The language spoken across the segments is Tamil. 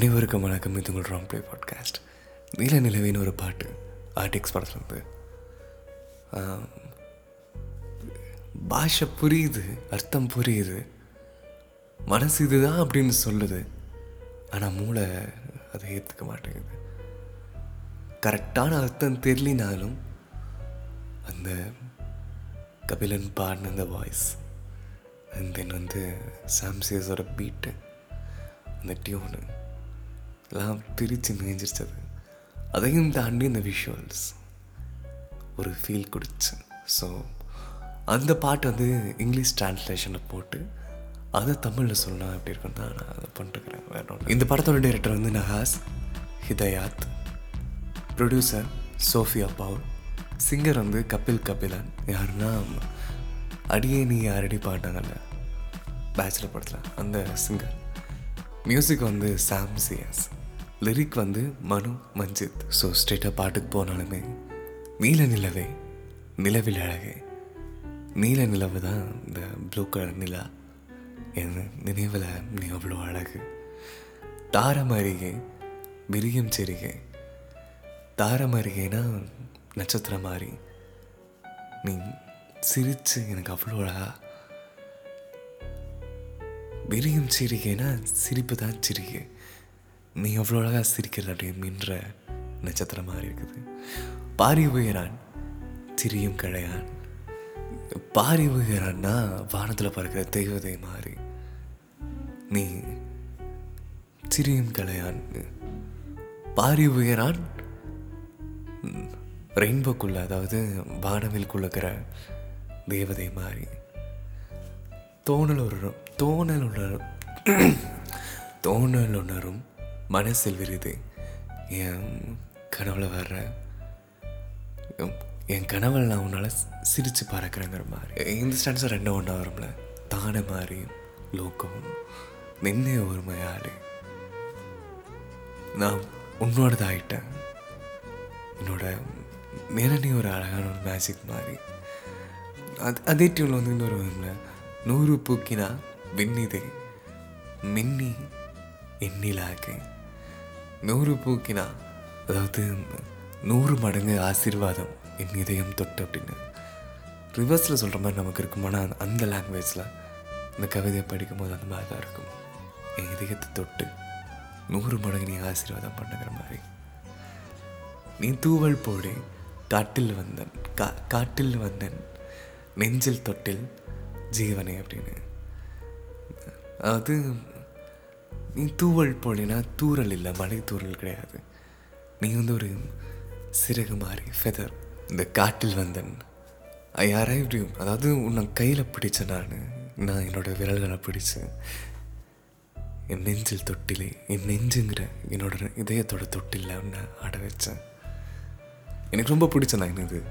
அனைவருக்கும் வணக்கம். இது உங்கள் ராங் ப்ளே பாட்காஸ்ட் நீல நிலவின்னு ஒரு பாட்டு ஆர்டிக்ஸ் படத்துலேருந்து. பாஷை புரியுது அர்த்தம் புரியுது. மனசு இதுதான் அப்படின்னு சொல்லுது. ஆனால் மூளை அதை ஏற்றுக்க மாட்டேங்குது. கரெக்டான அர்த்தம் தெரியலினாலும் அந்த கபிலன் பாடின அந்த வாய்ஸ் அண்ட் தென் வந்து சாம்சியஸோட பீட்டு அந்த டியூனு எல்லாம் பிரித்து மேய்ஞ்சிருச்சது அதையும் தாண்டி இந்த விஷுவல்ஸ் ஒரு ஃபீல் கொடுச்சு ஸோ அந்த பாட்டு வந்து இங்கிலீஷ் டிரான்ஸ்லேஷனில் போட்டு அதை தமிழில் சொல்லலாம் அப்படி இருக்கும் தான் நான் அதை பண்ணிட்டுருக்கிறேன். வேற இந்த படத்தோட டைரக்டர் வந்து Nahas Hidayath producer Sophia Paul singer வந்து கபில் கபிலன். யாருன்னா அடியே நீ யாரடி பாட்டாங்கல்ல பேச்சுலர் படத்தில் அந்த சிங்கர் மியூசிக் வந்து சாம் சிஎஸ் லிரிக் வந்து மனு மஞ்சித். ஸோ ஸ்ட்ரெயிட்டாக பாட்டுக்கு போனாலுமே நீல நிலவே நிலவில் அழகே. நீல நிலவு தான் இந்த ப்ளூ கலர் நிலா. என் நினைவில் நீ அவ்வளோ அழகு. தாரம் அருகே விரியம் செருகே. தாரம் அருகேனா நட்சத்திரம் மாதிரி நீ சிரிச்சு எனக்கு அவ்வளோ அழகா. விரியும் சிரிகேனா சிரிப்பு தான் சிரிகை. நீ அவ்வளோ அழகாக சிரிக்கிற அப்படின்ற மின்ற நட்சத்திரம் மாதிரி இருக்குது. பாரி உயரான் சிரியும் கிடையான். பாரி உயரான்னா வானத்தில் பறக்கிற தெய்வதை மாதிரி நீ சிரியும் கலையான் பாரி உயரான் ரெயின்போக்குள்ள அதாவது வானவில் குழுக்கிற தேவதை மாதிரி தோணல் உணரும் தோணல் உணரும் தோணல் உணரும் மனசில் விருது என் கனவுல வர்ற என் கனவில் நான் உன்னால் சிரித்து பறக்கிறேங்கிற மாதிரி. இந்த ஸ்டான்ஸை ரெண்டும் ஒன்றா வரும்ல. தானே மாதிரி லோகம் நின்னே ஒருமையாடு நான் உன்னோடதாயிட்டேன் என்னோட மேலே ஒரு அழகான ஒரு மேஜிக் மாதிரி. அது அதே டியூனில் வந்து இன்னொரு வரும்ல நூறு பூக்கினா வெண்ணிதே மின்னி எண்ணிலாக்கு நூறு பூக்கினா அதாவது நூறு மடங்கு ஆசீர்வாதம் என் இதயம் தொட்டு அப்படின்னு. ரிவர்ஸில் சொல்கிற மாதிரி நமக்கு இருக்கும் ஆனால் அந்த லாங்குவேஜில் இந்த கவிதையை படிக்கும்போது அந்த மாதிரி தான் இருக்கும். என் இதயத்தை தொட்டு நூறு மடங்கு நீ ஆசீர்வாதம் பண்ணுங்கிற மாதிரி. நீ தூவல் போடு காட்டில் வந்தன் கா காட்டில் வந்தன் நெஞ்சில் தொட்டில் ஜீவனை அப்படின்னு. அது நீ தூவல் போலினா தூரல் இல்லை மலை தூரல் கிடையாது. நீ வந்து ஒரு சிறகு மாதிரி ஃபெதர் இந்த காட்டில் வந்தன். யாரையும் இப்படி அதாவது உன்னை கையில் பிடிச்ச நான் நான் என்னோட விரல்களை பிடிச்சேன் என் நெஞ்சில் தொட்டிலே என் நெஞ்சுங்கிற என்னோட இதயத்தோட தொட்டில் உன்னை ஆட வச்சேன். எனக்கு ரொம்ப பிடிச்ச நான் இது.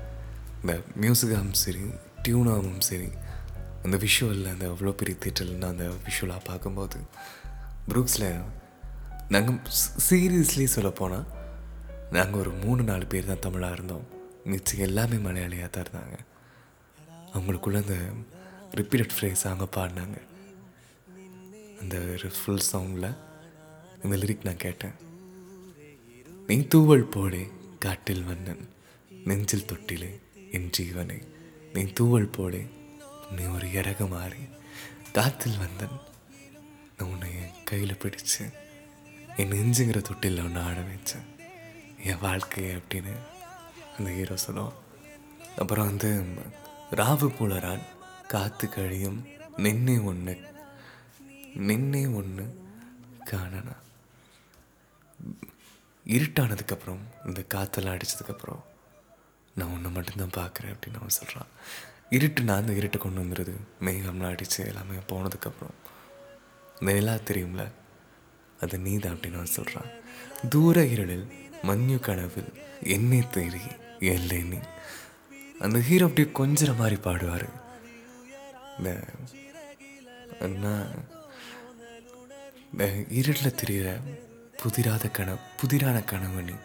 இந்த மியூசிக்காகவும் சரி டியூனாகவும் சரி அந்த விஷுவலில் அந்த அவ்வளோ பெரிய தேட்டரில் நான் அந்த விஷுவலாக பார்க்கும்போது ப்ரூக்ஸில் நாங்கள் சீரியஸ்லி சொல்லப்போனால் நாங்கள் ஒரு மூணு நாலு பேர் தான் தமிழாக இருந்தோம். மிச்சம் எல்லாமே மலையாளியாக தான் இருந்தாங்க. அவங்களுக்குள்ள அந்த ரிப்பீட்டட் ஃப்ரேஸ் அவங்க பாடினாங்க. அந்த ஃபுல் சாங்கில் இந்த லிரிக் நான் கேட்டேன். நீ தூவல் போடே காட்டில் வந்தன் நெஞ்சில் தொட்டிலே என் ஜீவனை. நீ தூவல் போடே நீ ஒரு இறக மாறி காத்தில் வந்தன் நான் உன்னை என் கையில் பிடிச்சு என் நெஞ்சுங்கிற தொட்டில் ஒன்று ஆட வச்சேன். என் வாழ்க்கை அப்படின்னு அந்த ஹீரோ சொல்லுவான். அப்புறம் வந்து ராவு புலரான் காத்து கழியும் நின்னே ஒன்று நின்னே ஒன்று காணனா. இருட்டானதுக்கப்புறம் இந்த காற்றெல்லாம் அடித்ததுக்கப்புறம் நான் ஒன்று மட்டும்தான் பார்க்குறேன் அப்படின்னு அவன் சொல்கிறான் இருட்டு நான் அந்த இருட்டை கொண்டு வந்துடுது மேகம்லாம் அடித்து எல்லாமே போனதுக்கப்புறம் இந்த நிலா தெரியும்ல? அது நீ தான் அப்படின்னு நான் சொல்கிறான் தூர இருளில் மஞ்சு கனவில் என்னை தேடி எல்லை நீ அந்த ஹீரோ அப்படியே கொஞ்சிற மாதிரி பாடுவார். இந்த நான் இந்த இருட்டில் தெரிகிற புதிராத கனவு புதிரான கனவு நீ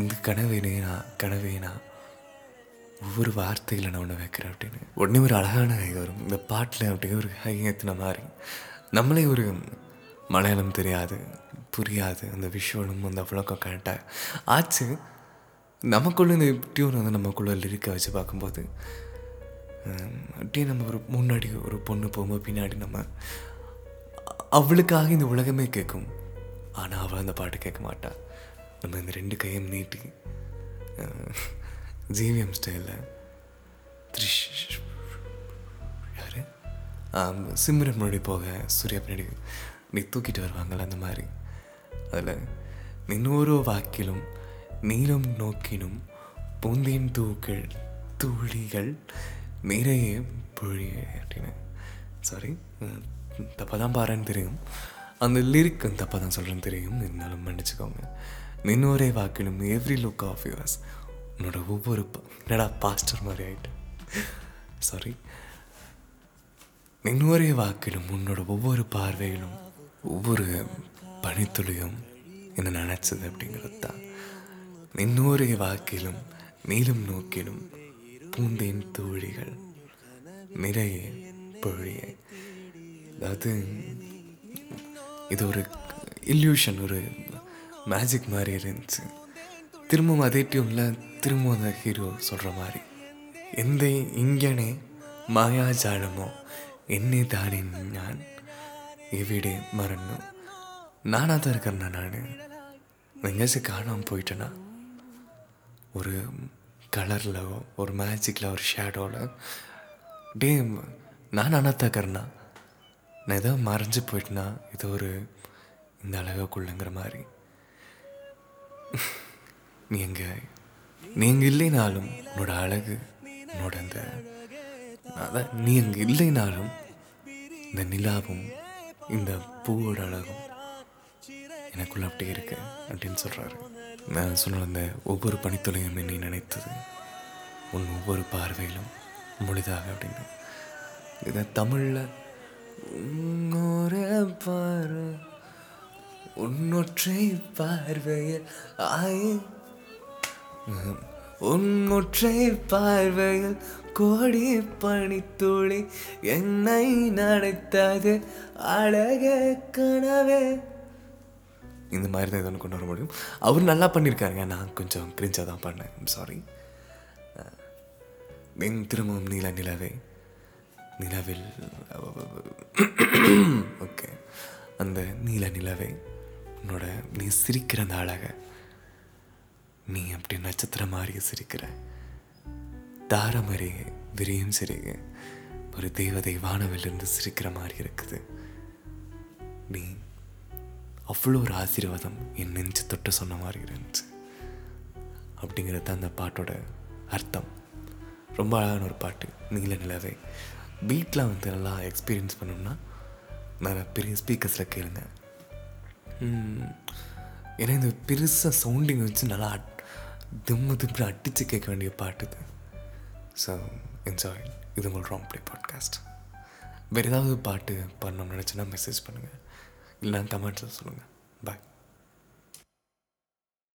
இந்த கனவேனா கனவேனா ஒவ்வொரு வார்த்தையில் நான் ஒன்று வைக்கிறேன் அப்படின்னு. உடனே ஒரு அழகான ஹை வரும். இந்த பாட்டில் அப்படியே ஒரு ஹை ஏற்றின மாதிரி. நம்மளே ஒரு மலையாளம் தெரியாது புரியாது. அந்த விஷுவலும் அந்த விளக்கம் கரெக்டாக ஆச்சு. நமக்குள்ள இந்த டியூன் வந்து நமக்குள்ள லிரிக்கை வச்சு பார்க்கும்போது அப்படியே நம்ம ஒரு முன்னாடி ஒரு பொண்ணு போகும்போது பின்னாடி நம்ம அவளுக்காக இந்த உலகமே கேட்கும். ஆனால் அவள் அந்த பாட்டு கேட்க மாட்டாள் நம்ம இந்த ரெண்டு கையும் நீட்டி ஜிவிஎம் ஸ்டைலில் த்ரிஷ் சிம்ரன் முன்னாடி போக சூர்யா பின்னாடி நீ தூக்கிட்டு வருவாங்கள்ல அந்த மாதிரி. அதில் நின்னோரோ வாக்கிலும் நீளம் நோக்கினும் பூந்தேன் தூக்கள் தூளிகள் நிறைய பொழி அப்படின்னு. சாரி தப்பாக தான் பாருன்னு தெரியும். அந்த லிரிக் தப்பாக தான் சொல்கிறேன்னு தெரியும். இருந்தாலும் மன்னிச்சுக்கோங்க. நின்னோரே வாக்கிலும் எவ்ரி லுக் ஆஃப் யூஸ் உன்னோட ஒவ்வொரு என்னடா பாஸ்டர் மாதிரி ஆயிட்டு. சாரி நின்னோரே வாக்கிலும் உன்னோட ஒவ்வொரு பார்வையிலும் ஒவ்வொரு பனித்துளியும் என்ன நினச்சது அப்படிங்கிறது தான் நின்னோரே வாக்கிலும் நீளும் நோக்கிலும் பூந்தேன் தூழிகள் நிறைய பொழிய அதாவது இது ஒரு இல்யூஷன் ஒரு மேஜிக் மாதிரி இருந்துச்சு திரும்பவும் அதே டியூனில் திரும்பவும் அந்த ஹீரோ சொல்கிற மாதிரி எந்த இங்கனே മായാജാലമോ എന്നെ താനെ ഞാൻ എവിടെ മറന്നു நானாக தான் இருக்கிறேன் நான் எங்கேயாச்சும் காணாமல் போயிட்டேன்னா ஒரு கலரில் ஒரு மேஜிக்கில் ஒரு ஷேடோவில் டே நான் நானாக இருக்கிறேன்னா நான் ஏதோ மறைஞ்சு போயிட்டேன்னா இது ஒரு இந்த அழகாக்குள்ளங்கிற மாதிரி நீ எங்க நீ எங்க இல்லைனாலும் உன்னோட அழகு உன்னோட அந்த அதான் நீ அங்கே இல்லைனாலும் இந்த நிலாவும் இந்த பூவோட அழகும் எனக்குள்ள அப்படியே இருக்கு அப்படின்னு சொல்கிறாரு நான் சொன்ன அந்த ஒவ்வொரு பனித்துளையும் என்னை நினைத்தது உன் ஒவ்வொரு பார்வையிலும் முழுதாக அப்படின்னு. இதை தமிழில் உன்னொரு பார்வை உன்னொற்றை பார்வையில் ஆய் உன்முற்றை பார்வையில் கோடி பனித்துளி என்னை நினைத்தது அழக கனவே. இந்த மாதிரி தான் எதுவும் கொண்டு வர முடியும். அவர் நல்லா பண்ணியிருக்காருங்க. நான் கொஞ்சம் கிரிஞ்சாக தான் பண்ணேன். சாரி என் திரும்பவும் நீல நிலவே. நிலவில் ஓகே. அந்த நீல நிலவே. உன்னோட நீ சிரிக்கிற அந்த அழகை. நீ அப்படி நட்சத்திரம் மாதிரி சிரிக்கிற. தாரமறிய விரியும் சிரிக்க ஒரு தேவதை வானவிலிருந்து சிரிக்கிற மாதிரி இருக்குது. நீ அவ்வளோ ஒரு ஆசீர்வாதம் என் நெஞ்சு தொட்டு சொன்ன மாதிரி இருந்துச்சு. அப்படிங்கிறது தான் அந்த பாட்டோட அர்த்தம். ரொம்ப அழகான ஒரு பாட்டு நீல நிலவே. பீட்டில் வந்து நல்லா எக்ஸ்பீரியன்ஸ் பண்ணோம்னா நல்லா பெரிய ஸ்பீக்கர்ஸில் கேளுங்க. ஏன்னா இந்த பெருசாக சவுண்டிங் வச்சு நல்லா அட் திம்மு திம்பு அடித்து கேட்க வேண்டிய பாட்டு இது. ஸோ என்ஜாய் இது உங்கள் ராங் பாட்காஸ்ட் வேறு ஏதாவது பாட்டு பண்ணணும்னு நினச்சின்னா மெசேஜ் பண்ணுங்கள் இல்லைன்னா கமெண்ட்ஸில் சொல்லுங்கள் பாய்